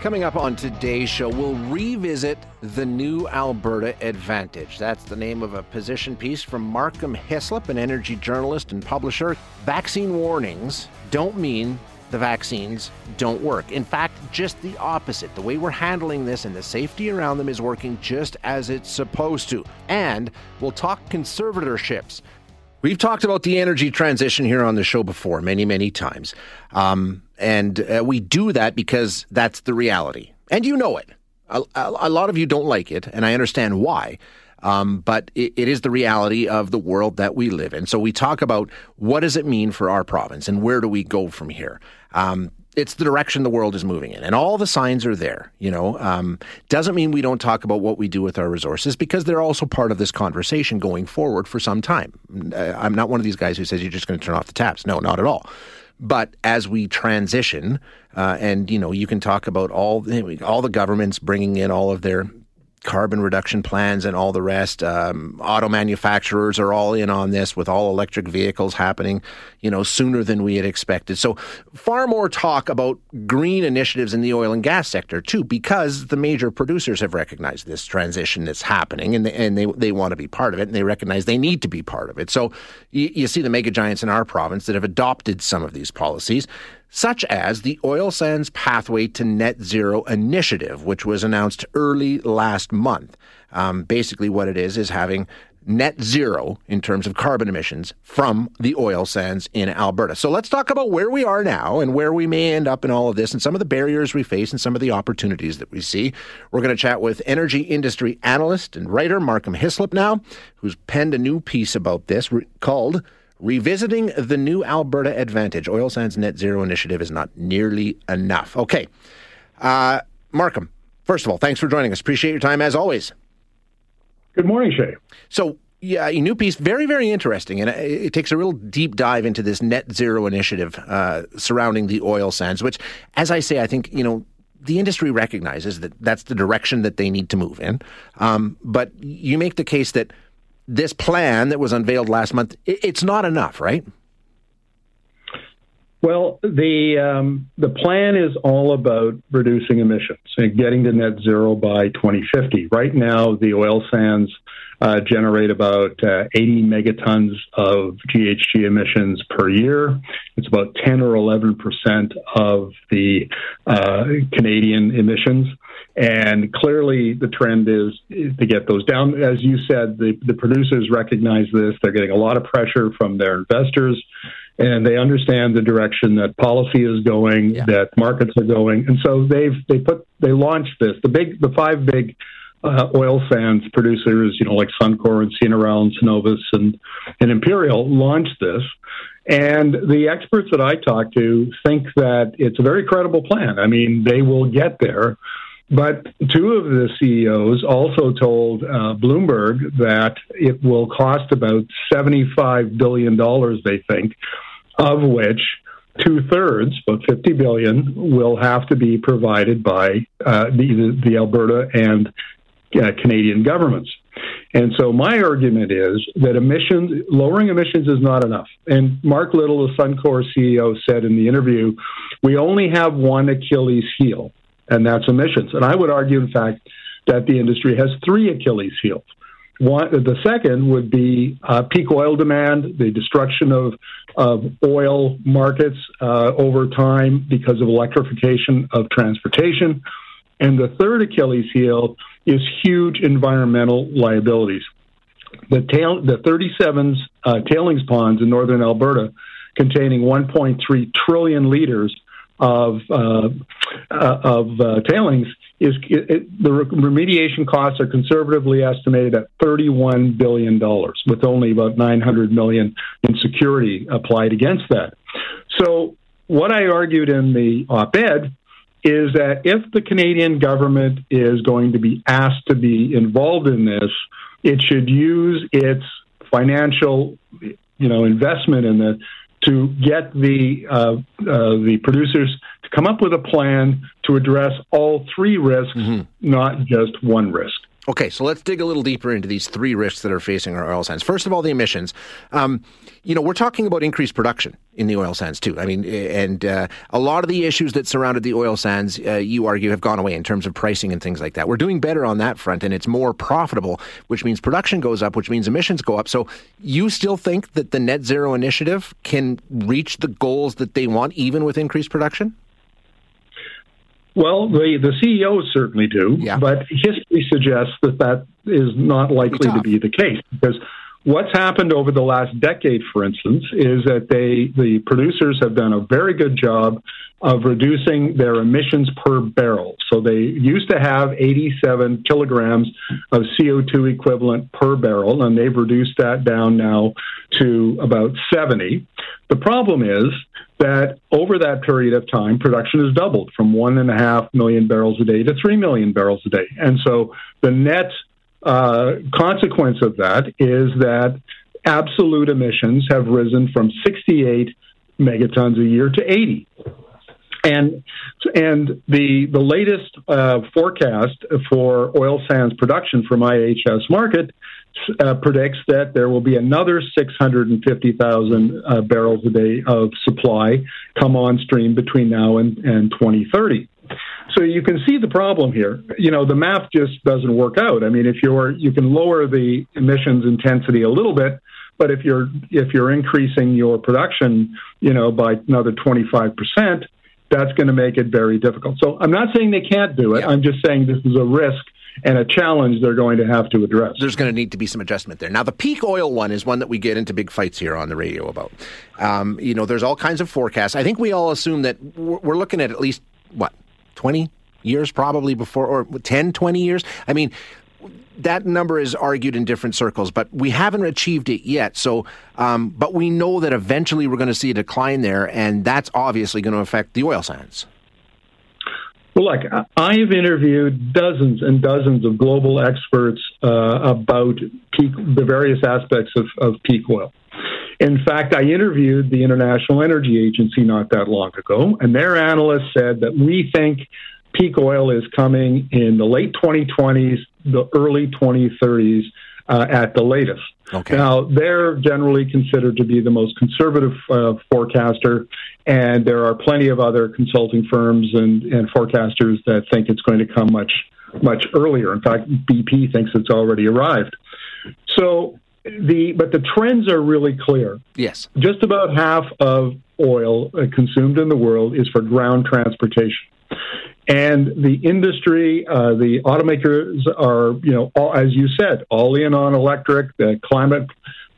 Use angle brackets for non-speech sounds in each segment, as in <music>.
Coming up on today's show, we'll revisit the new Alberta Advantage. That's the name of a position piece from Markham Hislop, an energy journalist and publisher. Vaccine warnings don't mean the vaccines don't work. In fact, just the opposite. The way we're handling this and the safety around them is working just as it's supposed to. And we'll talk conservatorships. We've talked about the energy transition here on the show before, many, many times. Um, and uh, we do that because that's the reality. And you know it. A, a, lot of you don't like it, and I understand why. Um, but it, it is the reality of the world that we live in. So we talk about what does it mean for our province and where do we go from here. Um, it's the direction the world is moving in, and all the signs are there. You know, um, doesn't mean we don't talk about what we do with our resources because they're also part of this conversation going forward for some time. Uh, I'm not one of these guys who says you're just going to turn off the taps. No, not at all. But as we transition, uh, and you know, you can talk about all all the governments bringing in all of their carbon reduction plans and all the rest. Um, auto manufacturers are all in on this with all electric vehicles happening, you know, sooner than we had expected. So far more talk about green initiatives in the oil and gas sector too, because the major producers have recognized this transition that's happening and they, and they, they want to be part of it and they recognize they need to be part of it. So you, you see the mega giants in our province that have adopted some of these policies such as the Oil Sands Pathway to Net Zero initiative, which was announced early last month. Um, basically, what it is is having net zero in terms of carbon emissions from the oil sands in Alberta. So let's talk about where we are now and where we may end up in all of this and some of the barriers we face and some of the opportunities that we see. We're going to chat with energy industry analyst and writer Markham Hislop now, who's penned a new piece about this called Revisiting the new Alberta Advantage. Oil Sands Net Zero Initiative is not nearly enough. Okay. Uh, Markham, first of all, thanks for joining us. Appreciate your time as always. Good morning, Shay. So, yeah, a new piece, very, very interesting, and it takes a real deep dive into this net zero initiative uh, surrounding the oil sands. Which, as I say, I think you know the industry recognizes that that's the direction that they need to move in. Um, but you make the case that this plan that was unveiled last month, it's not enough, right? Well, the um, the plan is all about reducing emissions and getting to net zero by 2050. Right now, the oil sands uh, generate about uh, 80 megatons of GHG emissions per year. It's about 10 or 11 percent of the uh, Canadian emissions. And clearly, the trend is, to get those down. As you said, the, the producers recognize this. They're getting a lot of pressure from their investors, and they understand the direction that policy is going, yeah. that markets are going, and so they've they put they launched this. The big, the five big uh, oil sands producers, you know, like Suncor and CNRL and Cenovus and, and Imperial launched this. And the experts that I talk to think that it's a very credible plan. I mean, they will get there. But two of the CEOs also told uh, Bloomberg that it will cost about $75 billion, they think, of which two thirds, about 50 billion, will have to be provided by uh, the, the Alberta and uh, Canadian governments. And so my argument is that emissions, lowering emissions is not enough. And Mark Little, the Suncor CEO, said in the interview, we only have one Achilles heel, and that's emissions. And I would argue, in fact, that the industry has three Achilles heels. One, the second would be uh, peak oil demand, the destruction of, of oil markets uh, over time because of electrification of transportation. And the third Achilles heel is huge environmental liabilities. The, tail, the 37 uh, tailings ponds in northern Alberta, containing 1.3 trillion liters of uh, uh, of uh, tailings is it, the remediation costs are conservatively estimated at 31 billion dollars, with only about 900 million in security applied against that. So, what I argued in the op-ed is that if the Canadian government is going to be asked to be involved in this, it should use its financial, you know, investment in this to get the uh, uh, the producers to come up with a plan to address all three risks, mm-hmm. not just one risk. Okay, so let's dig a little deeper into these three risks that are facing our oil sands. First of all, the emissions. Um, you know, we're talking about increased production in the oil sands too. I mean, and uh, a lot of the issues that surrounded the oil sands, uh, you argue, have gone away in terms of pricing and things like that. We're doing better on that front, and it's more profitable, which means production goes up, which means emissions go up. So, you still think that the net zero initiative can reach the goals that they want, even with increased production? Well, the, the CEOs certainly do, yeah. but history suggests that that is not likely to be the case because what's happened over the last decade, for instance, is that they the producers have done a very good job of reducing their emissions per barrel. So they used to have 87 kilograms of CO2 equivalent per barrel, and they've reduced that down now to about 70. The problem is that over that period of time, production has doubled from one and a half million barrels a day to three million barrels a day. And so the net uh, consequence of that is that absolute emissions have risen from 68 megatons a year to 80. And and the the latest uh, forecast for oil sands production from IHS Markit uh, predicts that there will be another 650,000 uh, barrels a day of supply come on stream between now and, and 2030. So you can see the problem here. You know, the math just doesn't work out. I mean, if you're you can lower the emissions intensity a little bit, but if you're if you're increasing your production, you know, by another 25 percent, that's going to make it very difficult. So I'm not saying they can't do it. Yeah. I'm just saying this is a risk and a challenge they're going to have to address. There's going to need to be some adjustment there. Now, the peak oil one is one that we get into big fights here on the radio about. Um, you know, there's all kinds of forecasts. I think we all assume that we're looking at at least, what, 20 years probably before, or 10, 20 years? I mean, that number is argued in different circles, but we haven't achieved it yet. So, um, but we know that eventually we're going to see a decline there, and that's obviously going to affect the oil sands. Well, look, I've interviewed dozens and dozens of global experts uh, about peak, the various aspects of, of peak oil. In fact, I interviewed the International Energy Agency not that long ago, and their analyst said that we think peak oil is coming in the late 2020s, the early 2030s uh, at the latest. Okay. Now, they're generally considered to be the most conservative uh, forecaster, and there are plenty of other consulting firms and, and forecasters that think it's going to come much, much earlier. In fact, BP thinks it's already arrived. So, the but the trends are really clear. Yes. Just about half of oil uh, consumed in the world is for ground transportation. And the industry, uh, the automakers are, you know, all, as you said, all in on electric. The climate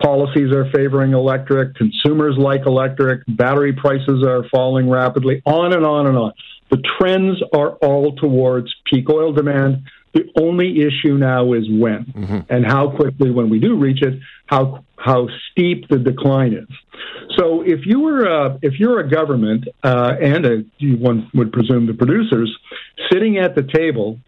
policies are favoring electric. Consumers like electric. Battery prices are falling rapidly. On and on and on. The trends are all towards peak oil demand. The only issue now is when mm-hmm. and how quickly, when we do reach it, how how steep the decline is. So if you were a, if you're a government uh, and a, one would presume the producers sitting at the table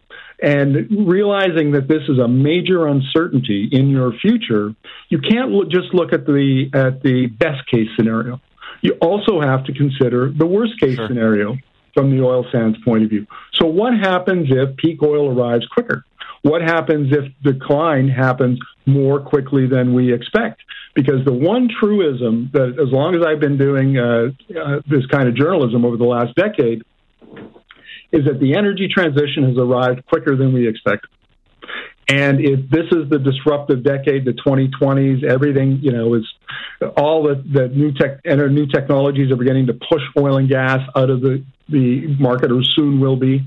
and realizing that this is a major uncertainty in your future, you can't look, just look at the at the best case scenario. You also have to consider the worst case sure. scenario from the oil sands point of view. So what happens if peak oil arrives quicker? What happens if decline happens more quickly than we expect? Because the one truism that, as long as I've been doing uh, uh, this kind of journalism over the last decade, is that the energy transition has arrived quicker than we expected. And if this is the disruptive decade, the 2020s, everything, you know, is all the, the new tech new technologies are beginning to push oil and gas out of the, the market or soon will be.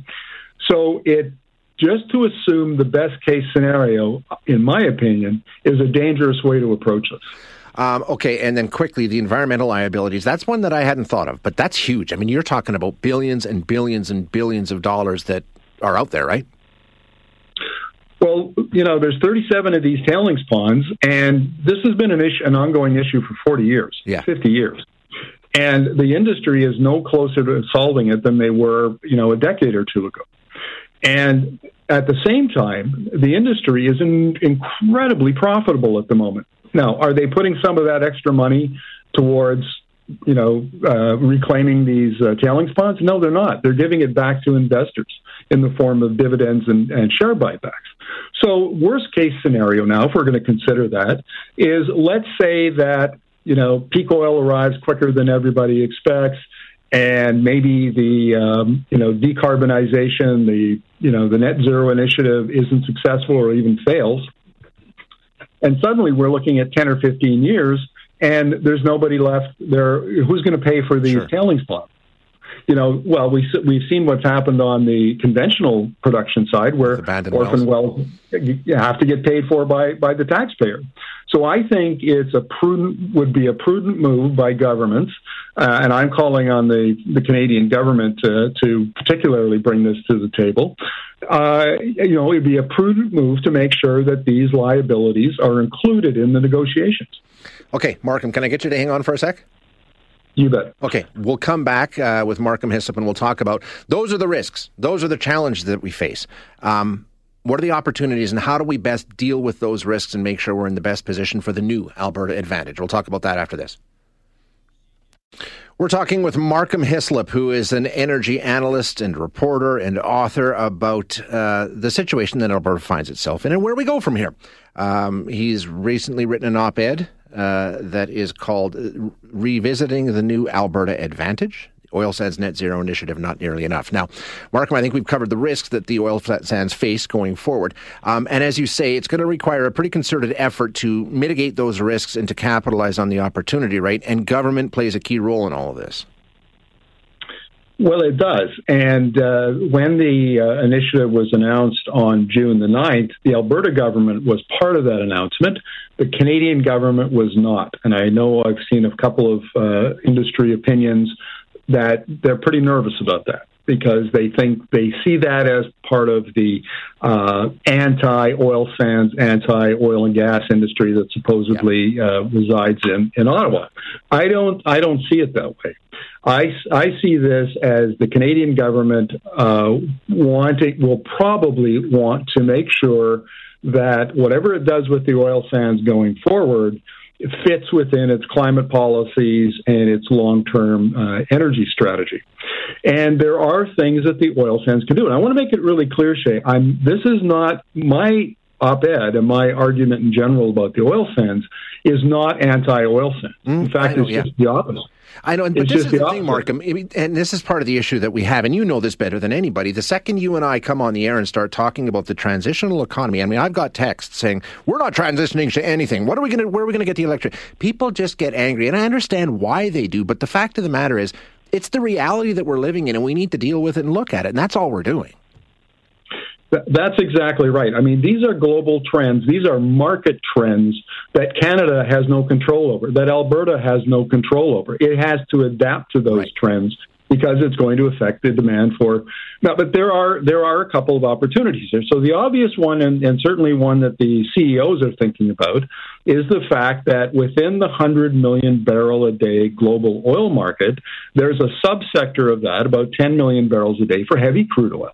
So it just to assume the best case scenario, in my opinion, is a dangerous way to approach this. Um, okay, and then quickly, the environmental liabilities. That's one that I hadn't thought of, but that's huge. I mean, you're talking about billions and billions and billions of dollars that are out there, right? Well, you know, there's 37 of these tailings ponds, and this has been an issue, an ongoing issue for 40 years, yeah. 50 years. And the industry is no closer to solving it than they were, you know, a decade or two ago. And at the same time, the industry is in, incredibly profitable at the moment. Now, are they putting some of that extra money towards, you know, uh, reclaiming these uh, tailings ponds? No, they're not. They're giving it back to investors in the form of dividends and, and share buybacks. So, worst case scenario now, if we're going to consider that, is let's say that you know peak oil arrives quicker than everybody expects, and maybe the um, you know decarbonization, the you know the net zero initiative isn't successful or even fails, and suddenly we're looking at ten or fifteen years, and there's nobody left there. Who's going to pay for these sure. tailings ponds? you know, well, we we've seen what's happened on the conventional production side, where orphan wells. you have to get paid for by by the taxpayer. So I think it's a prudent would be a prudent move by governments, uh, and I'm calling on the the Canadian government to, to particularly bring this to the table. Uh, you know, it'd be a prudent move to make sure that these liabilities are included in the negotiations. Okay, Markham, can I get you to hang on for a sec? You bet. Okay, we'll come back uh, with Markham Hislop and we'll talk about those are the risks, those are the challenges that we face. Um, what are the opportunities and how do we best deal with those risks and make sure we're in the best position for the new Alberta Advantage? We'll talk about that after this. We're talking with Markham Hislop, who is an energy analyst and reporter and author about uh, the situation that Alberta finds itself in and where we go from here. Um, he's recently written an op ed uh, that is called uh, Revisiting the New Alberta Advantage. Oil sands net zero initiative not nearly enough. Now, Markham, I think we've covered the risks that the oil sands face going forward. Um, and as you say, it's going to require a pretty concerted effort to mitigate those risks and to capitalize on the opportunity, right? And government plays a key role in all of this. Well, it does. And uh, when the uh, initiative was announced on June the 9th, the Alberta government was part of that announcement. The Canadian government was not. And I know I've seen a couple of uh, industry opinions that they're pretty nervous about that because they think they see that as part of the uh, anti-oil sands, anti-oil and gas industry that supposedly yeah. uh, resides in, in Ottawa. I don't I don't see it that way. I, I see this as the Canadian government uh, wanting will probably want to make sure that whatever it does with the oil sands going forward fits within its climate policies and its long-term uh, energy strategy. And there are things that the oil sands can do. And I want to make it really clear, Shay. I'm, this is not my op-ed and my argument in general about the oil sands is not anti-oil sands. Mm, in fact, know, it's yeah. just the opposite. I know, but it's this is the, the thing, Markham, and this is part of the issue that we have, and you know this better than anybody. The second you and I come on the air and start talking about the transitional economy, I mean, I've got texts saying we're not transitioning to anything. What are we going to? Where are we going to get the electric? People just get angry, and I understand why they do. But the fact of the matter is, it's the reality that we're living in, and we need to deal with it and look at it, and that's all we're doing. That's exactly right. I mean, these are global trends. These are market trends that Canada has no control over, that Alberta has no control over. It has to adapt to those right. trends because it's going to affect the demand for. Now, but there are there are a couple of opportunities there. So the obvious one, and, and certainly one that the CEOs are thinking about, is the fact that within the hundred million barrel a day global oil market, there's a subsector of that, about 10 million barrels a day, for heavy crude oil.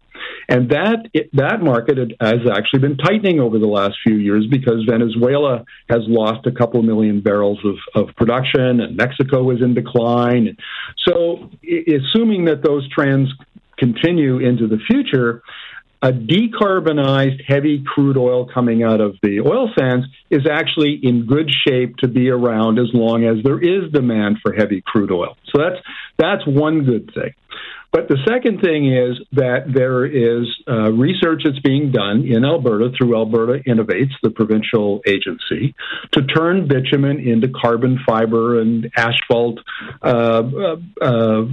And that that market has actually been tightening over the last few years because Venezuela has lost a couple million barrels of, of production, and Mexico is in decline. So, assuming that those trends continue into the future, a decarbonized heavy crude oil coming out of the oil sands is actually in good shape to be around as long as there is demand for heavy crude oil. So that's that's one good thing. But the second thing is that there is uh, research that's being done in Alberta through Alberta Innovates, the provincial agency, to turn bitumen into carbon fiber and asphalt. Uh, uh, uh,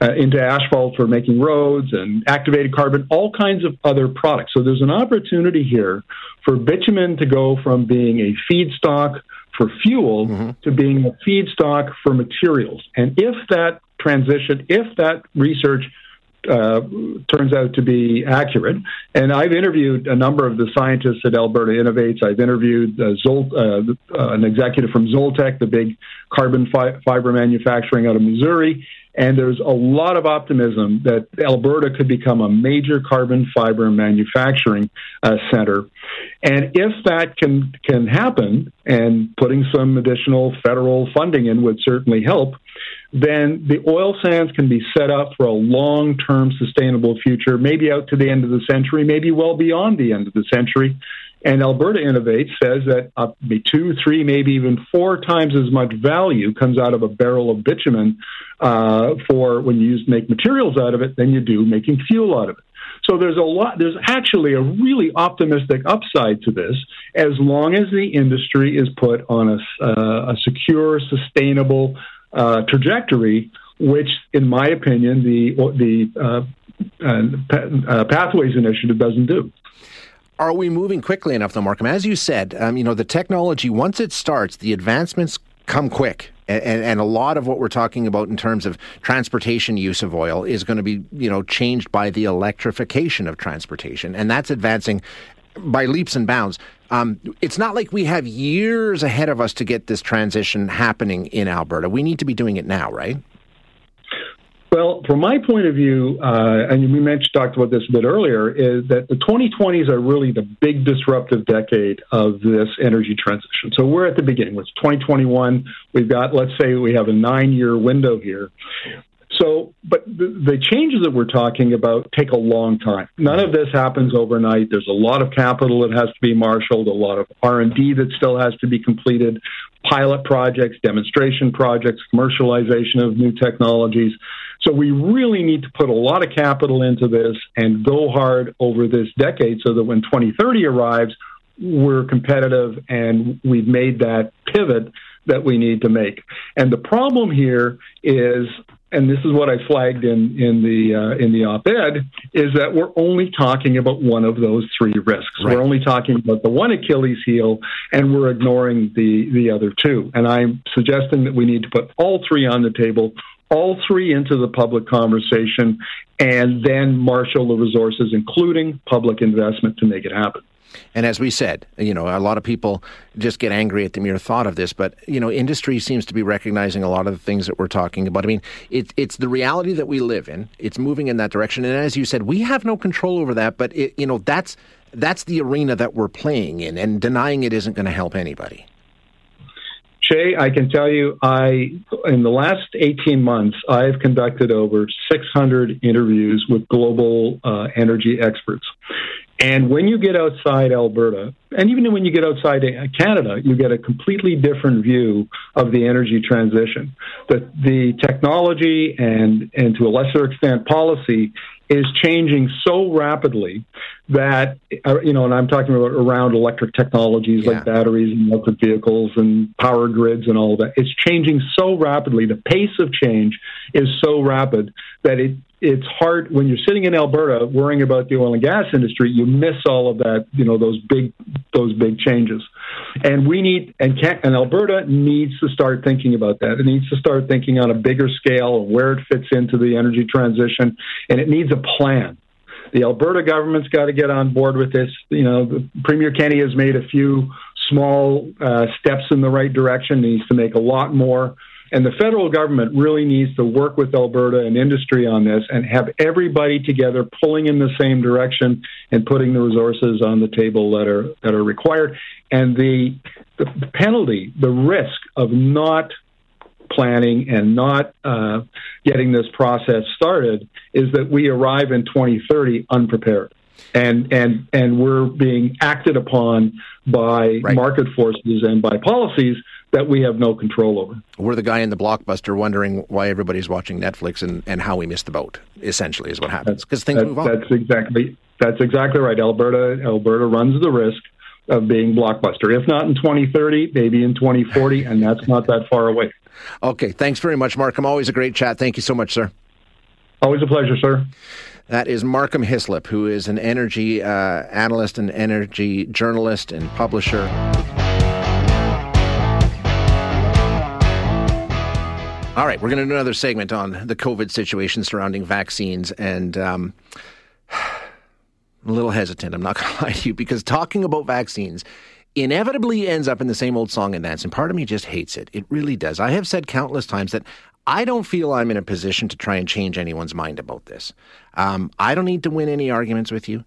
uh into asphalt for making roads and activated carbon, all kinds of other products. So there's an opportunity here for bitumen to go from being a feedstock for fuel mm-hmm. to being a feedstock for materials. And if that transition if that research uh, turns out to be accurate. And I've interviewed a number of the scientists at Alberta Innovates. I've interviewed uh, uh, uh an executive from Zoltek, the big carbon fi- fiber manufacturing out of Missouri. And there's a lot of optimism that Alberta could become a major carbon fiber manufacturing uh, center. And if that can can happen, and putting some additional federal funding in would certainly help, then the oil sands can be set up for a long term sustainable future, maybe out to the end of the century, maybe well beyond the end of the century. And Alberta Innovates says that up to two, three, maybe even four times as much value comes out of a barrel of bitumen uh, for when you use make materials out of it than you do making fuel out of it. So there's a lot. There's actually a really optimistic upside to this, as long as the industry is put on a, uh, a secure, sustainable uh, trajectory. Which, in my opinion, the the uh, uh, uh Pathways Initiative doesn't do are we moving quickly enough, though, Markham? As you said, um, you know, the technology, once it starts, the advancements come quick. And, and, a lot of what we're talking about in terms of transportation use of oil is going to be, you know, changed by the electrification of transportation, and that's advancing by leaps and bounds. Um, it's not like we have years ahead of us to get this transition happening in Alberta. We need to be doing it now, right? Well, from my point of view, uh, and we mentioned talked about this a bit earlier, is that the 2020s are really the big disruptive decade of this energy transition. So we're at the beginning. It's 2021. We've got, let's say, we have a nine-year window here. So, but the, the, changes that we're talking about take a long time. None of this happens overnight. There's a lot of capital that has to be marshaled, a lot of R&D that still has to be completed, pilot projects, demonstration projects, commercialization of new technologies. So we really need to put a lot of capital into this and go hard over this decade so that when 2030 arrives, we're competitive and we've made that pivot that we need to make. And the problem here is and this is what I flagged in in the uh, in the op-ed, is that we're only talking about one of those three risks. Right. We're only talking about the one Achilles heel, and we're ignoring the the other two. And I'm suggesting that we need to put all three on the table all three into the public conversation and then marshal the resources, including public investment, to make it happen. And as we said, you know, a lot of people just get angry at the mere thought of this, but you know, industry seems to be recognizing a lot of the things that we're talking about. I mean, it, it's the reality that we live in. It's moving in that direction, and as you said, we have no control over that. But it, you know, that's that's the arena that we're playing in, and denying it isn't going to help anybody. Shay, I can tell you, I in the last 18 months, I've conducted over 600 interviews with global uh, energy experts. And when you get outside Alberta, and even when you get outside Canada, you get a completely different view of the energy transition. The, the technology and, and to a lesser extent policy is changing so rapidly that uh, you know, and I'm talking about around electric technologies yeah. like batteries and electric vehicles and power grids and all that. It's changing so rapidly. The pace of change is so rapid that it it's hard when you're sitting in Alberta worrying about the oil and gas industry. You miss all of that, you know, those big those big changes. And we need and can, and Alberta needs to start thinking about that. It needs to start thinking on a bigger scale of where it fits into the energy transition, and it needs a plan. The Alberta government's got to get on board with this. You know, Premier Kenney has made a few small uh, steps in the right direction. He needs to make a lot more. And the federal government really needs to work with Alberta and industry on this and have everybody together pulling in the same direction and putting the resources on the table that are that are required. And the the penalty, the risk of not planning and not uh, getting this process started is that we arrive in 2030 unprepared and and and we're being acted upon by right. market forces and by policies that we have no control over. We're the guy in the blockbuster wondering why everybody's watching Netflix and, and how we missed the boat. Essentially, is what happens because things that, move on. That's exactly that's exactly right. Alberta Alberta runs the risk of being blockbuster. If not in 2030, maybe in 2040, and that's not that far away. Okay, thanks very much, Markham. Always a great chat. Thank you so much, sir. Always a pleasure, sir. That is Markham Hislop, who is an energy uh, analyst and energy journalist and publisher. All right, we're going to do another segment on the COVID situation surrounding vaccines. And um, I'm <sighs> a little hesitant, I'm not <laughs> going to lie to you, because talking about vaccines inevitably ends up in the same old song and dance. And part of me just hates it. It really does. I have said countless times that I don't feel I'm in a position to try and change anyone's mind about this. Um, I don't need to win any arguments with you.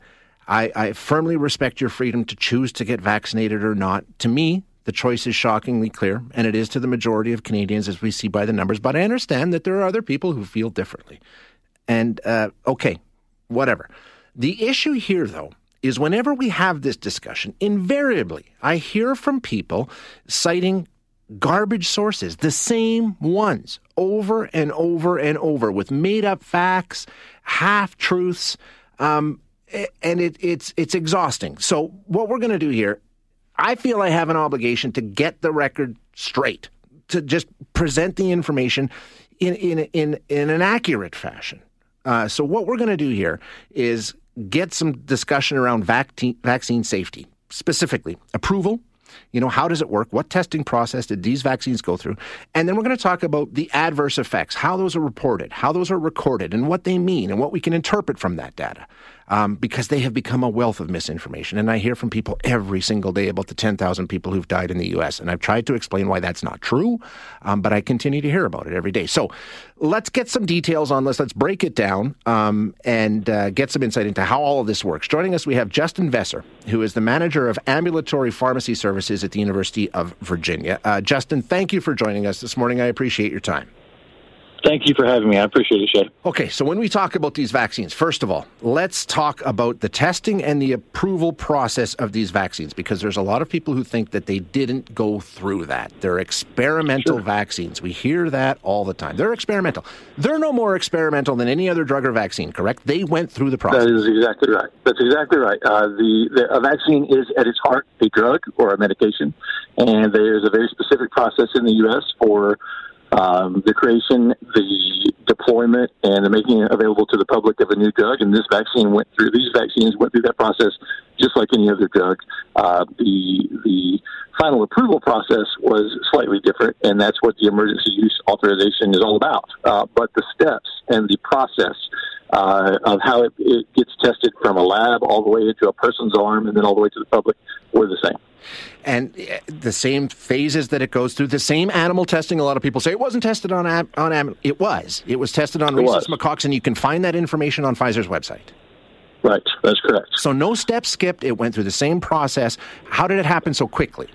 I, I firmly respect your freedom to choose to get vaccinated or not. To me, The choice is shockingly clear, and it is to the majority of Canadians, as we see by the numbers. But I understand that there are other people who feel differently. And uh, okay, whatever. The issue here, though, is whenever we have this discussion, invariably I hear from people citing garbage sources, the same ones, over and over and over, with made up facts, half truths. Um, and it, it's it's exhausting. So what we're going to do here I feel I have an obligation to get the record straight, to just present the information in in in, in an accurate fashion. Uh, so what we're going to do here is get some discussion around vaccine vaccine safety, specifically approval. You know, how does it work? What testing process did these vaccines go through? And then we're going to talk about the adverse effects, how those are reported, how those are recorded, and what they mean, and what we can interpret from that data um, because they have become a wealth of misinformation. And I hear from people every single day about the 10,000 people who've died in the U.S. And I've tried to explain why that's not true, um, but I continue to hear about it every day. So let's get some details on this. Let's break it down um, and uh, get some insight into how all of this works. Joining us, we have Justin Vesser, who is the manager of ambulatory pharmacy services at the University of Virginia. Uh, Justin, thank you for joining us this morning. I appreciate your time. Thank you for having me. I appreciate it, Shay. Okay, so when we talk about these vaccines, first of all, let's talk about the testing and the approval process of these vaccines because there's a lot of people who think that they didn't go through that. They're experimental sure. vaccines. We hear that all the time. They're experimental. They're no more experimental than any other drug or vaccine, correct? They went through the process. That is exactly right. That's exactly right. Uh, the, the a vaccine is at its heart a drug or a medication, and there's a very specific process in the U.S. for um, the creation, the deployment, and the making available to the public of a new drug. And this vaccine went through; these vaccines went through that process just like any other drug. Uh, the the final approval process was slightly different, and that's what the emergency use authorization is all about. Uh, but the steps and the process uh, of how it, it gets tested from a lab all the way into a person's arm and then all the way to the public were the same and uh, the same phases that it goes through, the same animal testing. A lot of people say it wasn't tested on on it was. It was tested on it rhesus macaques, and you can find that information on Pfizer's website. Right, that's correct. So no steps skipped. It went through the same process. How did it happen so quickly?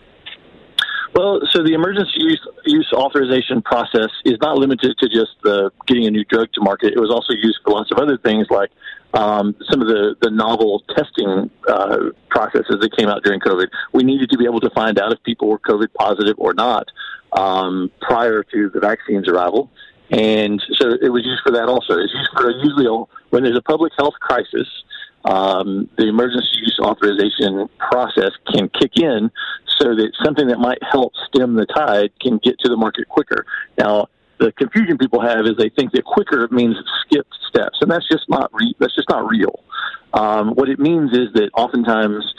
Well, so the emergency use, use authorization process is not limited to just the getting a new drug to market. It was also used for lots of other things like um, some of the, the novel testing uh, processes that came out during COVID. We needed to be able to find out if people were COVID positive or not um, prior to the vaccine's arrival. And so it was used for that also. It's used for usually when there's a public health crisis, um, the emergency use authorization process can kick in so that something that might help stem the tide can get to the market quicker. Now, the confusion people have is they think that quicker means skipped steps, and that's just not re- that's just not real. Um, what it means is that oftentimes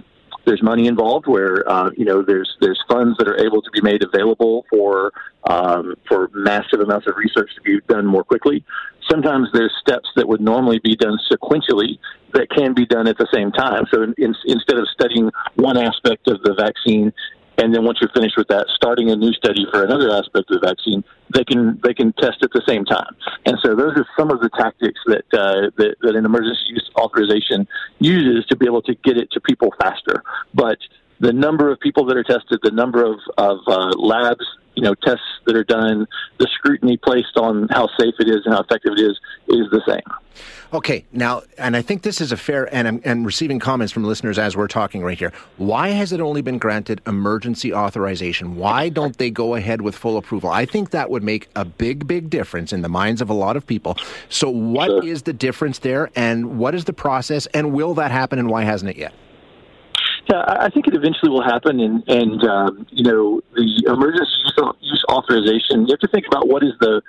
there's money involved where uh, you know there's there's funds that are able to be made available for um, for massive amounts of research to be done more quickly. Sometimes there's steps that would normally be done sequentially that can be done at the same time. So in, in, instead of studying one aspect of the vaccine and then once you're finished with that, starting a new study for another aspect of the vaccine, they can they can test at the same time. And so those are some of the tactics that uh, that, that an emergency use authorization uses to be able to get it to people faster. But the number of people that are tested, the number of, of uh, labs, you know, tests that are done, the scrutiny placed on how safe it is and how effective it is, is the same. Okay, now, and I think this is a fair, and I'm and receiving comments from listeners as we're talking right here. Why has it only been granted emergency authorization? Why don't they go ahead with full approval? I think that would make a big, big difference in the minds of a lot of people. So, what sure. is the difference there, and what is the process, and will that happen, and why hasn't it yet? Yeah, I think it eventually will happen, and and um, you know the emergency use authorization. You have to think about what is the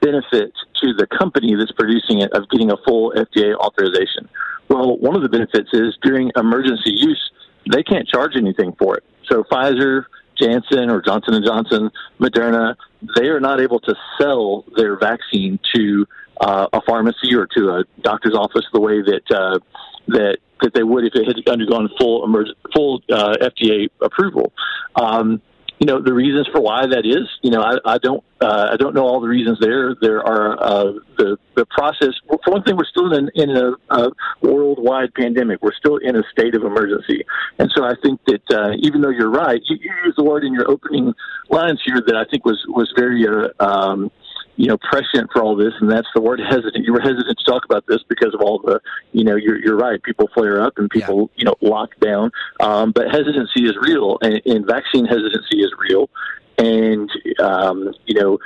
benefit to the company that's producing it of getting a full FDA authorization. Well, one of the benefits is during emergency use, they can't charge anything for it. So Pfizer, Janssen, or Johnson and Johnson, Moderna, they are not able to sell their vaccine to uh, a pharmacy or to a doctor's office the way that uh, that that they would if it had undergone full full uh, FDA approval. Um, you know, the reasons for why that is, you know, I, I don't, uh, I don't know all the reasons there. There are uh, the the process. For one thing, we're still in in a, a worldwide pandemic. We're still in a state of emergency, and so I think that uh, even though you're right, you, you use the word in your opening lines here that I think was was very. Uh, um, you know, prescient for all this, and that's the word <laughs> hesitant. You were hesitant to talk about this because of all the, you know, you're, you're right. People flare up and people, yeah. you know, lock down. Um, but hesitancy is real, and, and vaccine hesitancy is real. And, um, you know,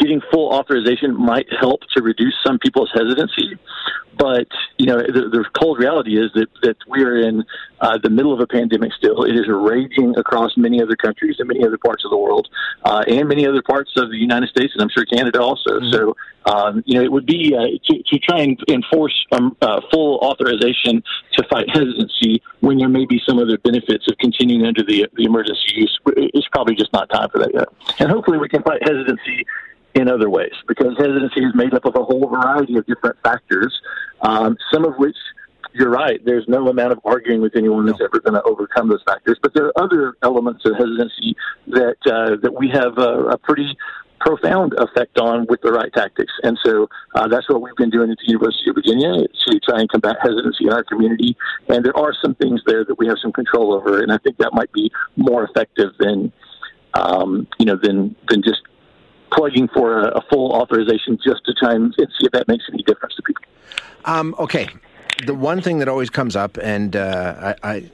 getting full authorization might help to reduce some people's hesitancy. But you know, the, the cold reality is that that we are in uh, the middle of a pandemic still. It is raging across many other countries and many other parts of the world, uh, and many other parts of the United States, and I'm sure Canada also. Mm-hmm. So, um, you know, it would be uh, to, to try and enforce um, uh, full authorization to fight hesitancy when there may be some other benefits of continuing under the the emergency use. It's probably just not time for that yet. And hopefully, we can fight hesitancy in other ways because hesitancy is made up of a whole variety of different factors, um, some of which you're right. There's no amount of arguing with anyone that's ever going to overcome those factors. But there are other elements of hesitancy that uh, that we have a, a, pretty profound effect on with the right tactics. And so uh, that's what we've been doing at the University of Virginia to try and combat hesitancy in our community. And there are some things there that we have some control over, and I think that might be more effective than um, you know than than just plugging for a, a, full authorization just to try and, see if that makes any difference to people. Um, okay. The one thing that always comes up, and uh, I, I,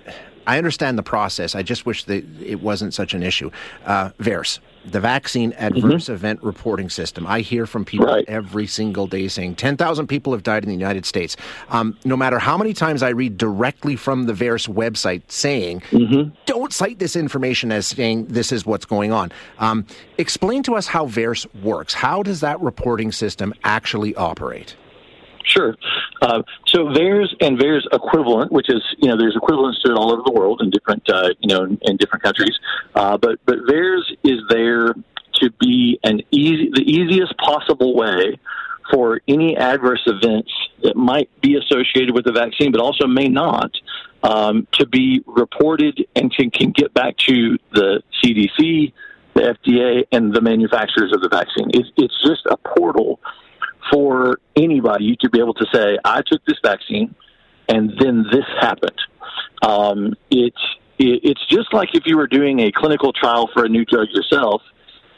I, understand the process. I just wish that it wasn't such an issue. Uh, VAERS the vaccine adverse mm-hmm. event reporting system. I hear from people right. every single day saying 10,000 people have died in the United States. Um, no matter how many times I read directly from the VAERS website saying, mm-hmm. don't cite this information as saying this is what's going on. Um, explain to us how VAERS works. How does that reporting system actually operate? Sure. Uh, so VAERS and VAERS equivalent, which is you know there's equivalents to it all over the world in different uh, you know in, in different countries, uh, but but VAERS is there to be an easy the easiest possible way for any adverse events that might be associated with the vaccine, but also may not, um, to be reported and can, can get back to the CDC, the FDA, and the manufacturers of the vaccine. It's, it's just a portal for anybody to be able to say, I took this vaccine and then this happened. Um, it's, it, it's just like if you were doing a clinical trial for a new drug yourself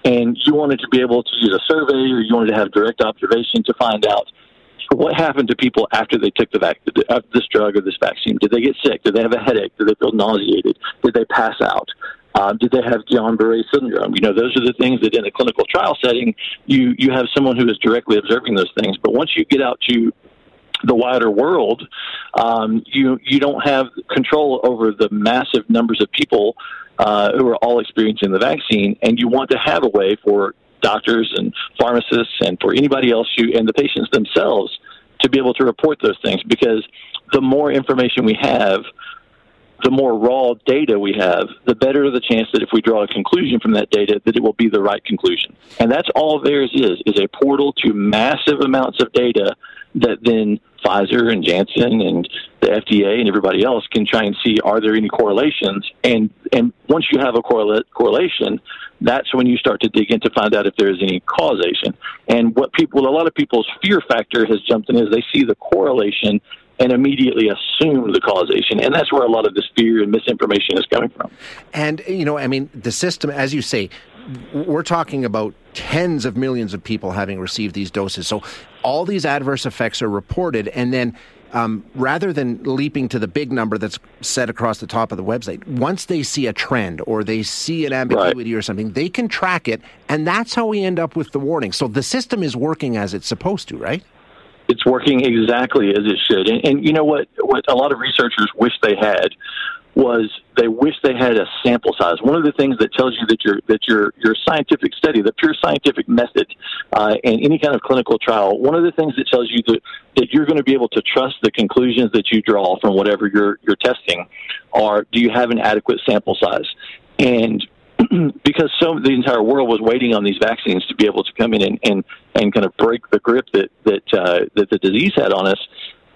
and you wanted to be able to use a survey or you wanted to have direct observation to find out what happened to people after they took the vac- uh, this drug or this vaccine. Did they get sick? Did they have a headache? Did they feel nauseated? Did they pass out? Um, did they have Guillain-Barré syndrome? You know, those are the things that in a clinical trial setting, you you have someone who is directly observing those things. But once you get out to the wider world, um, you you don't have control over the massive numbers of people uh, who are all experiencing the vaccine, and you want to have a way for doctors and pharmacists and for anybody else who and the patients themselves to be able to report those things because the more information we have the more raw data we have, the better the chance that if we draw a conclusion from that data, that it will be the right conclusion. And that's all VAERS is, is a portal to massive amounts of data that then Pfizer and Janssen and the FDA and everybody else can try and see are there any correlations. And and once you have a correla- correlation, that's when you start to dig in to find out if there is any causation. And what people, a lot of people's fear factor has jumped in is they see the correlation and immediately assume the causation. And that's where a lot of this fear and misinformation is coming from. And, you know, I mean, the system, as you say, we're talking about tens of millions of people having received these doses. So all these adverse effects are reported, and then um, rather than leaping to the big number that's set across the top of the website, once they see a trend or they see an ambiguity right. or something, they can track it, and that's how we end up with the warning. So the system is working as it's supposed to, right? It's working exactly as it should. And, and you know what? What a lot of researchers wish they had was they wish they had a sample size. One of the things that tells you that your that your your scientific study, the pure scientific method, uh, and any kind of clinical trial, one of the things that tells you that that you're going to be able to trust the conclusions that you draw from whatever you're you're testing, are do you have an adequate sample size? And <clears throat> because so the entire world was waiting on these vaccines to be able to come in and, and, and kind of break the grip that that uh, that the disease had on us.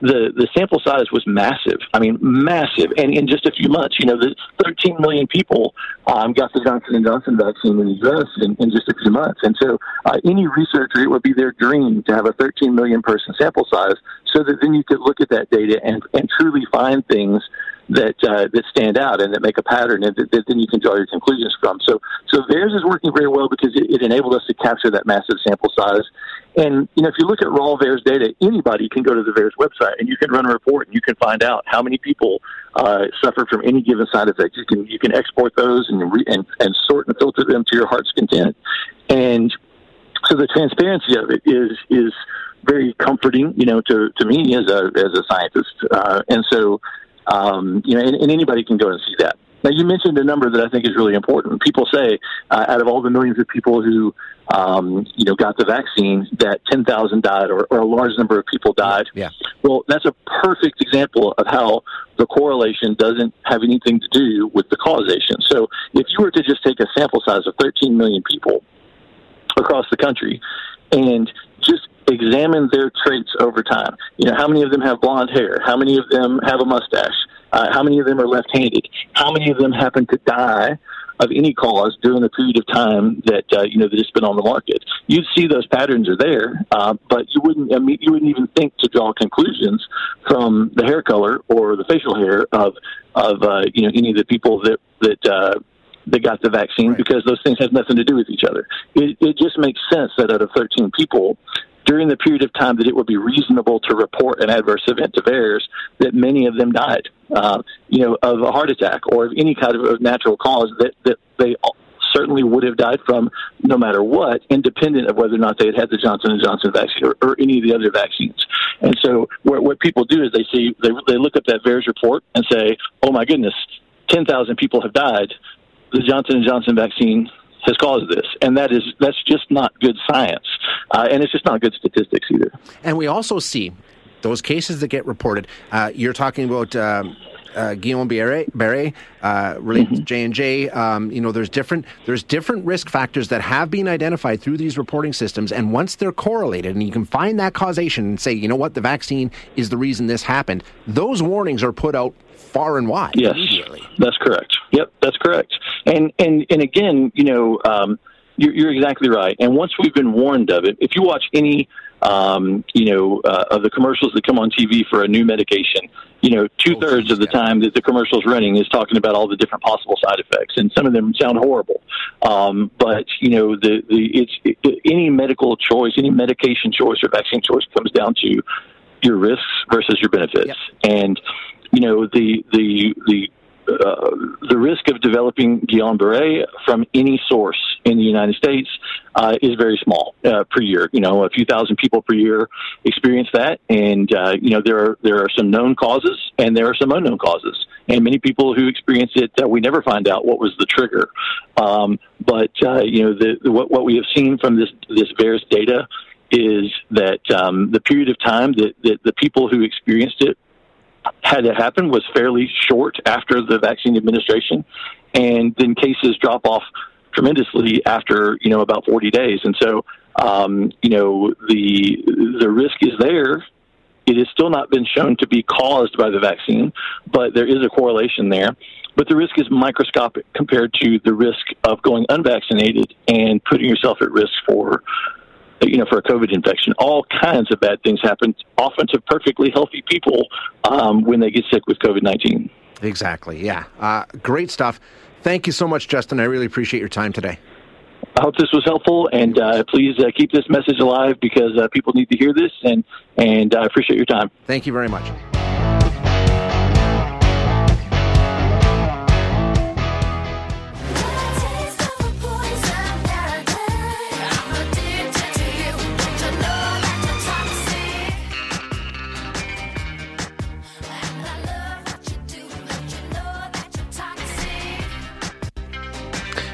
the the sample size was massive. I mean, massive, and in just a few months, you know, the 13 million people um, got the Johnson and Johnson vaccine in the U.S. in, in just a few months, and so uh, any researcher, it would be their dream to have a 13 million person sample size, so that then you could look at that data and and truly find things that uh, that stand out and that make a pattern, and that, that, then you can draw your conclusions from. So, so VAERS is working very well because it, it enabled us to capture that massive sample size. And you know, if you look at raw VAERS data, anybody can go to the VAERS website and you can run a report and you can find out how many people uh, suffer from any given side effect. You can you can export those and, re- and and sort and filter them to your heart's content. And so the transparency of it is is very comforting, you know, to, to me as a as a scientist. Uh, and so um, you know, and, and anybody can go and see that. Now, you mentioned a number that I think is really important. People say, uh, out of all the millions of people who, um, you know, got the vaccine, that 10,000 died or, or, a large number of people died. Yeah. Well, that's a perfect example of how the correlation doesn't have anything to do with the causation. So if you were to just take a sample size of 13 million people across the country and just examine their traits over time. You know, how many of them have blonde hair? How many of them have a mustache? Uh, how many of them are left-handed? How many of them happen to die of any cause during the period of time that uh, you know that it's been on the market? You'd see those patterns are there, uh, but you wouldn't. I mean, you wouldn't even think to draw conclusions from the hair color or the facial hair of of uh, you know any of the people that that uh, that got the vaccine right. because those things have nothing to do with each other. It, it just makes sense that out of 13 people, during the period of time that it would be reasonable to report an adverse event to VAERS, that many of them died, uh, you know, of a heart attack or of any kind of natural cause that, that they certainly would have died from no matter what, independent of whether or not they had had the Johnson and Johnson vaccine or, or any of the other vaccines. And so what, what people do is they see they, they look up that VAERS report and say, "Oh my goodness, ten thousand people have died. The Johnson and Johnson vaccine has caused this, and that is that's just not good science, uh, and it's just not good statistics either. And we also see those cases that get reported. Uh, you're talking about. Um, uh, Guillain-Barré, uh, related mm-hmm. to J and J. Um, you know, there's different there's different risk factors that have been identified through these reporting systems, and once they're correlated, and you can find that causation and say, you know what, the vaccine is the reason this happened. Those warnings are put out far and wide yes, immediately. That's correct. Yep, that's correct. And and and again, you know, um, you're, you're exactly right. And once we've been warned of it, if you watch any um, you know, uh, of the commercials that come on TV for a new medication, you know, two thirds oh, of the time that the commercial's running is talking about all the different possible side effects, and some of them sound horrible. Um, but you know, the the it's it, any medical choice, any medication choice or vaccine choice comes down to your risks versus your benefits, yep. and you know the the the uh, the risk of developing Guillain-Barré from any source in the United States uh, is very small uh, per year. You know, a few thousand people per year experience that, and uh, you know there are there are some known causes and there are some unknown causes, and many people who experience it uh, we never find out what was the trigger. Um, but uh, you know, the, what what we have seen from this this VAERS data is that um, the period of time that, that the people who experienced it had it happen was fairly short after the vaccine administration, and then cases drop off tremendously after you know about 40 days. And so um, you know the the risk is there. It has still not been shown to be caused by the vaccine, but there is a correlation there. But the risk is microscopic compared to the risk of going unvaccinated and putting yourself at risk for you know, for a COVID infection. All kinds of bad things happen, often to perfectly healthy people um, when they get sick with COVID 19. Exactly. Yeah. Uh, great stuff. Thank you so much, Justin. I really appreciate your time today. I hope this was helpful, and uh, please uh, keep this message alive because uh, people need to hear this, and and I appreciate your time. Thank you very much.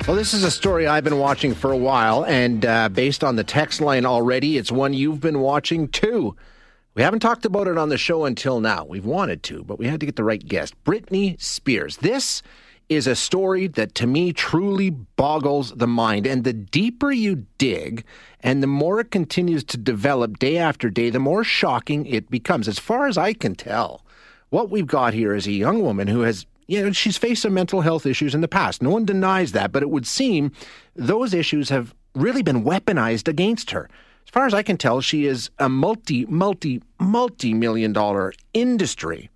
Well, this is a story I've been watching for a while, and uh, based on the text line already, it's one you've been watching too. We haven't talked about it on the show until now. We've wanted to, but we had to get the right guest. Britney Spears. This is a story that to me truly boggles the mind. And the deeper you dig and the more it continues to develop day after day, the more shocking it becomes. As far as I can tell, what we've got here is a young woman who has you know, she's faced some mental health issues in the past. No one denies that, but it would seem those issues have really been weaponized against her. As far as I can tell, she is a multi, multi, multi million dollar industry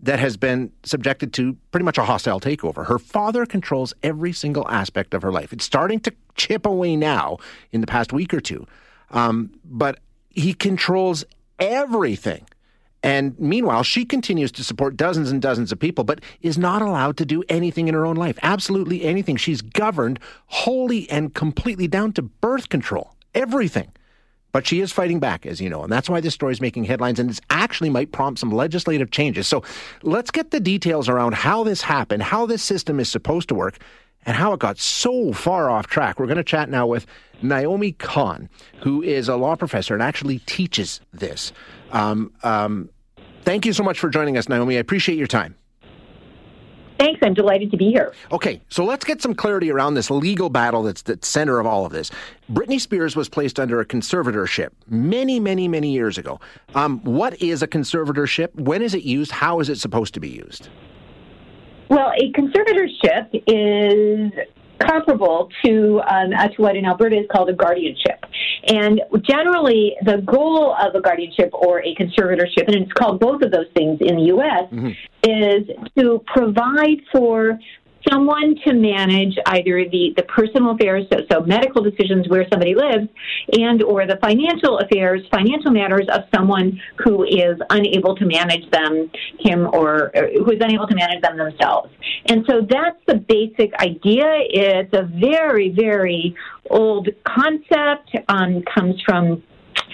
that has been subjected to pretty much a hostile takeover. Her father controls every single aspect of her life. It's starting to chip away now in the past week or two, um, but he controls everything. And meanwhile, she continues to support dozens and dozens of people, but is not allowed to do anything in her own life. Absolutely anything. She's governed wholly and completely down to birth control. Everything. But she is fighting back, as you know, and that's why this story is making headlines, and it actually might prompt some legislative changes. So let's get the details around how this happened, how this system is supposed to work, and how it got so far off track. We're going to chat now with Naomi Cahn, who is a law professor and actually teaches this. Um, um, thank you so much for joining us, Naomi. I appreciate your time. Thanks. I'm delighted to be here. Okay, so let's get some clarity around this legal battle that's the center of all of this. Britney Spears was placed under a conservatorship many, many, many years ago. Um, what is a conservatorship? When is it used? How is it supposed to be used? Well, a conservatorship is comparable to um, to what in Alberta is called a guardianship. And generally, the goal of a guardianship or a conservatorship, and it's called both of those things in the U.S., mm-hmm. is to provide for someone to manage either the, the personal affairs, so, so medical decisions where somebody lives, and or the financial affairs, financial matters of someone who is unable to manage them, him or, or who is unable to manage them themselves. And so that's the basic idea. It's a very, very old concept, um, comes from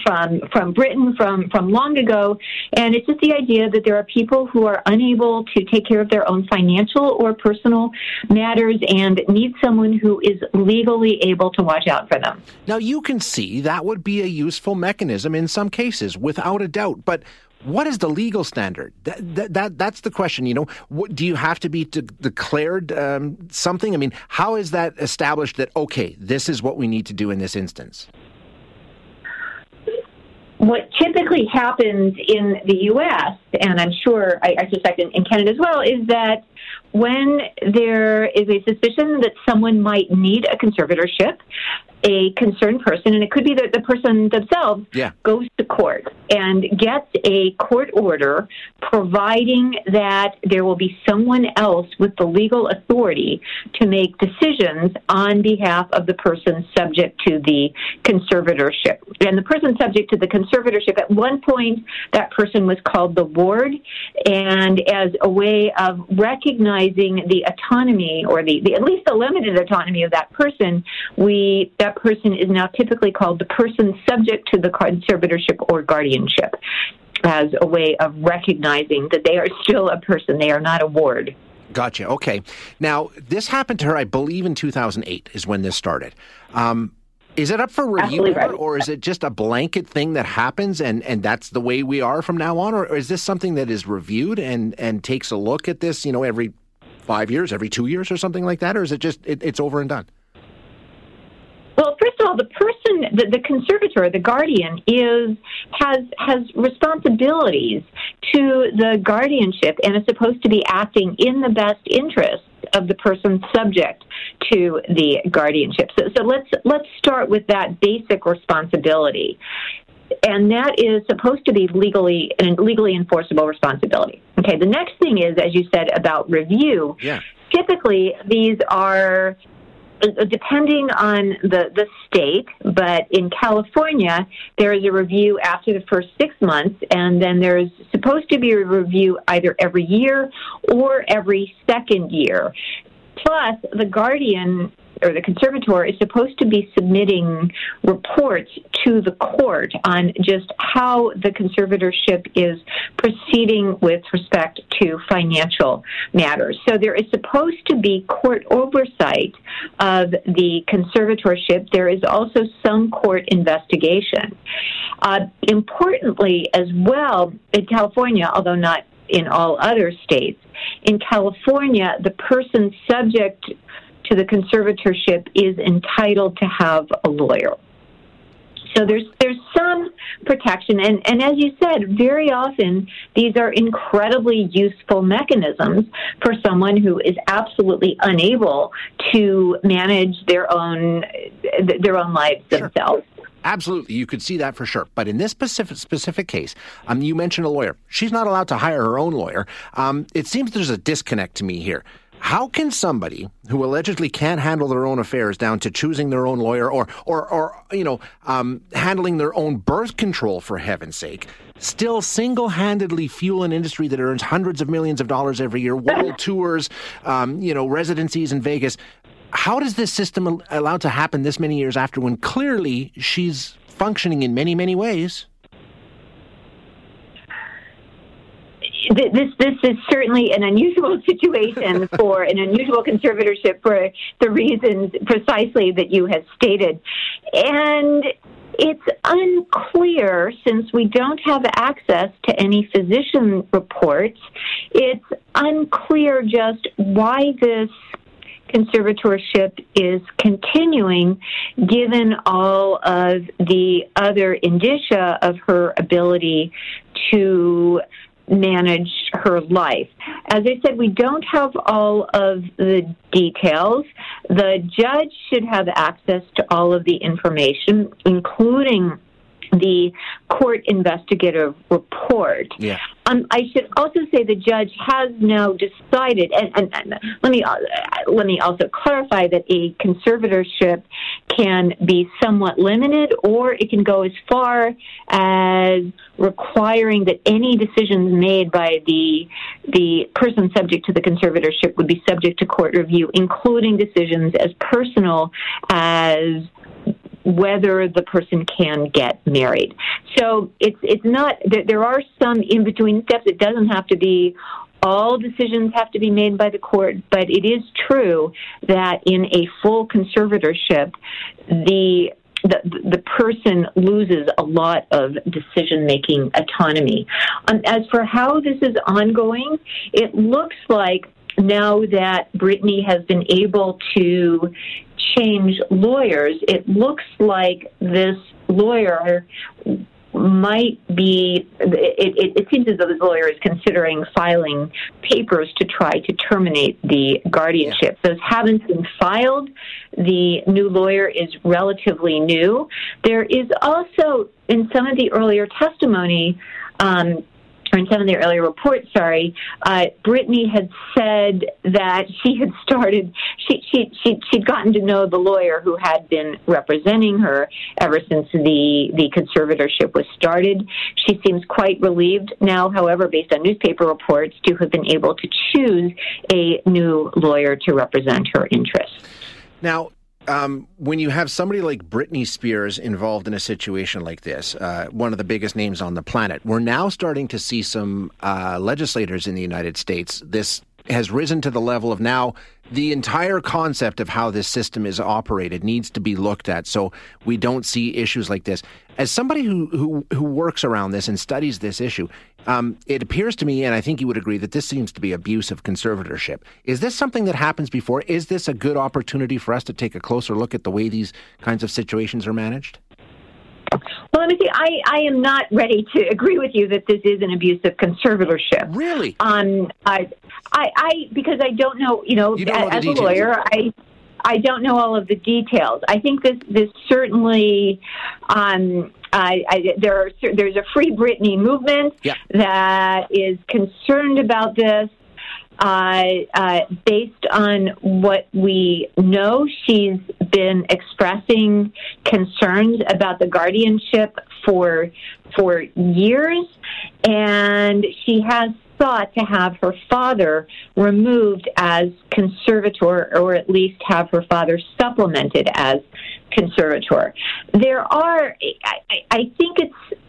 from from Britain from from long ago, and it's just the idea that there are people who are unable to take care of their own financial or personal matters and need someone who is legally able to watch out for them. Now you can see that would be a useful mechanism in some cases, without a doubt, but. What is the legal standard? That, that, that that's the question. You know, what, do you have to be de- declared um, something? I mean, how is that established? That okay, this is what we need to do in this instance what typically happens in the U.S., and I'm sure I, I suspect in, in Canada as well, is that when there is a suspicion that someone might need a conservatorship, a concerned person, and it could be that the person themselves yeah. goes to court and gets a court order providing that there will be someone else with the legal authority to make decisions on behalf of the person subject to the conservatorship. And the person subject to the conservatorship, at one point, that person was called the ward, and as a way of recognizing the autonomy or the, the at least the limited autonomy of that person, we that person is now typically called the person subject to the conservatorship or guardianship as a way of recognizing that they are still a person, they are not a ward. Gotcha. Okay. Now, this happened to her, I believe, in 2008 is when this started. Um, is it up for review, right. or is it just a blanket thing that happens, and, and that's the way we are from now on, or, or is this something that is reviewed and, and takes a look at this, you know, every five years, every two years, or something like that, or is it just it, it's over and done? Well, first of all, the person, the, the conservator, the guardian, is has has responsibilities to the guardianship and is supposed to be acting in the best interest of the person subject to the guardianship. So, so let's let's start with that basic responsibility and that is supposed to be legally an legally enforceable responsibility. Okay, the next thing is, as you said about review. Yeah. Typically, these are Uh, depending on the, the state, but in California, there is a review after the first six months, and then there's supposed to be a review either every year or every second year. Plus, the Guardian or the conservator is supposed to be submitting reports to the court on just how the conservatorship is proceeding with respect to financial matters. So there is supposed to be court oversight of the conservatorship. There is also some court investigation. Uh, importantly, as well, in California, although not in all other states, in California, the person subject to the conservatorship is entitled to have a lawyer. So there's there's some protection, and and as you said, very often these are incredibly useful mechanisms for someone who is absolutely unable to manage their own their own lives sure. themselves. Absolutely, you could see that for sure. But in this specific specific case, um, you mentioned a lawyer. She's not allowed to hire her own lawyer. Um, it seems there's a disconnect to me here. How can somebody who allegedly can't handle their own affairs down to choosing their own lawyer or, or, or you know, um, handling their own birth control, for heaven's sake, still single-handedly fuel an industry that earns hundreds of millions of dollars every year, world <laughs> tours, um, you know, residencies in Vegas? How does this system allowed to happen this many years after when clearly she's functioning in many, many ways? This this is certainly an unusual <laughs> situation for an unusual conservatorship for the reasons precisely that you have stated, and it's unclear since we don't have access to any physician reports. It's unclear just why this conservatorship is continuing given all of the other indicia of her ability to manage her life. As I said, we don't have all of the details. The judge should have access to all of the information, including the court investigative report. Yeah. Um, I should also say the judge has now decided, and, and, and let me uh, let me also clarify that a conservatorship can be somewhat limited, or it can go as far as requiring that any decisions made by the the person subject to the conservatorship would be subject to court review, including decisions as personal as whether the person can get married. So it's it's not there are some in between steps. It doesn't have to be all decisions have to be made by the court, but it is true that in a full conservatorship, the the, the person loses a lot of decision making autonomy. Um, as for how this is ongoing, it looks like now that Britney has been able to change lawyers, it looks like this lawyer might be it, it, it, seems as though this lawyer is considering filing papers to try to terminate the guardianship. Those haven't been filed. The new lawyer is relatively new. There is also in some of the earlier testimony um, or in some of the earlier reports, sorry, uh, Britney had said that <laughs> she had started, she, she, she, she'd gotten to know the lawyer who had been representing her ever since the, the conservatorship was started. She seems quite relieved now, however, based on newspaper reports, to have been able to choose a new lawyer to represent her interests. Now, um, when you have somebody like Britney Spears involved in a situation like this, uh, one of the biggest names on the planet, we're now starting to see some uh, legislators in the United States. This has risen to the level of now the entire concept of how this system is operated needs to be looked at so we don't see issues like this. As somebody who who, who works around this and studies this issue, um, it appears to me, and I think you would agree, that this seems to be abuse of conservatorship. Is this something that happens before? Is this a good opportunity for us to take a closer look at the way these kinds of situations are managed? Well, let me see. I, I am not ready to agree with you that this is an abuse of conservatorship. Really? Um, I, I, I because I don't know. You know, you as, as a lawyer, I. I don't know all of the details. I think this this certainly um, I, I, there are there's a Free Britney movement yeah. that is concerned about this. Uh, uh, based on what we know, she's been expressing concerns about the guardianship for for years, and she has sought to have her father removed as conservator, or at least have her father supplemented as conservator. There are, I, I think it's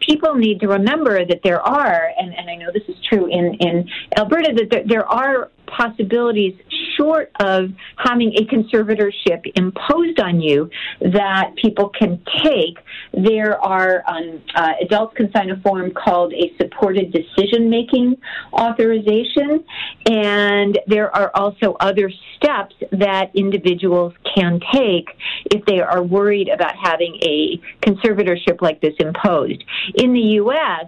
people need to remember that there are, and, and I know this is true in, in Alberta, that there, there are possibilities short of having a conservatorship imposed on you that people can take, there are um, uh, adults can sign a form called a supported decision making authorization, and there are also other steps that individuals can take if they are worried about having a conservatorship like this imposed. In the U.S.,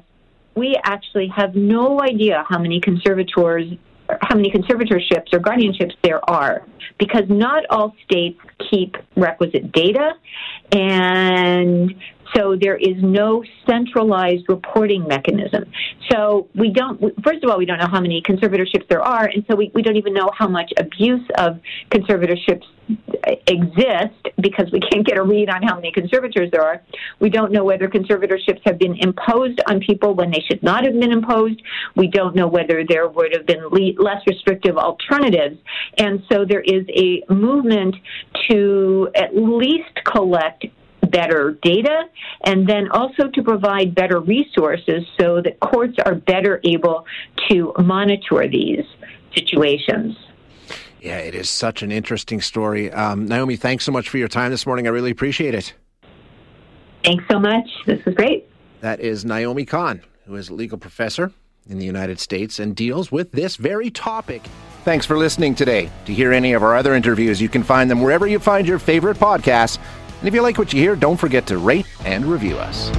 we actually have no idea how many conservators how many conservatorships or guardianships there are because not all states keep requisite data and so there is no centralized reporting mechanism. So we don't, first of all, we don't know how many conservatorships there are, and so we, we don't even know how much abuse of conservatorships exist because we can't get a read on how many conservators there are. We don't know whether conservatorships have been imposed on people when they should not have been imposed. We don't know whether there would have been le- less restrictive alternatives. And so there is a movement to at least collect better data and then also to provide better resources so that courts are better able to monitor these situations. Yeah, it is such an interesting story. Um, Naomi, thanks so much for your time this morning. I really appreciate it. Thanks so much. This is great. That is Naomi Cahn, who is a legal professor in the United States and deals with this very topic. Thanks for listening today. To hear any of our other interviews, you can find them wherever you find your favorite podcasts. And if you like what you hear, don't forget to rate and review us.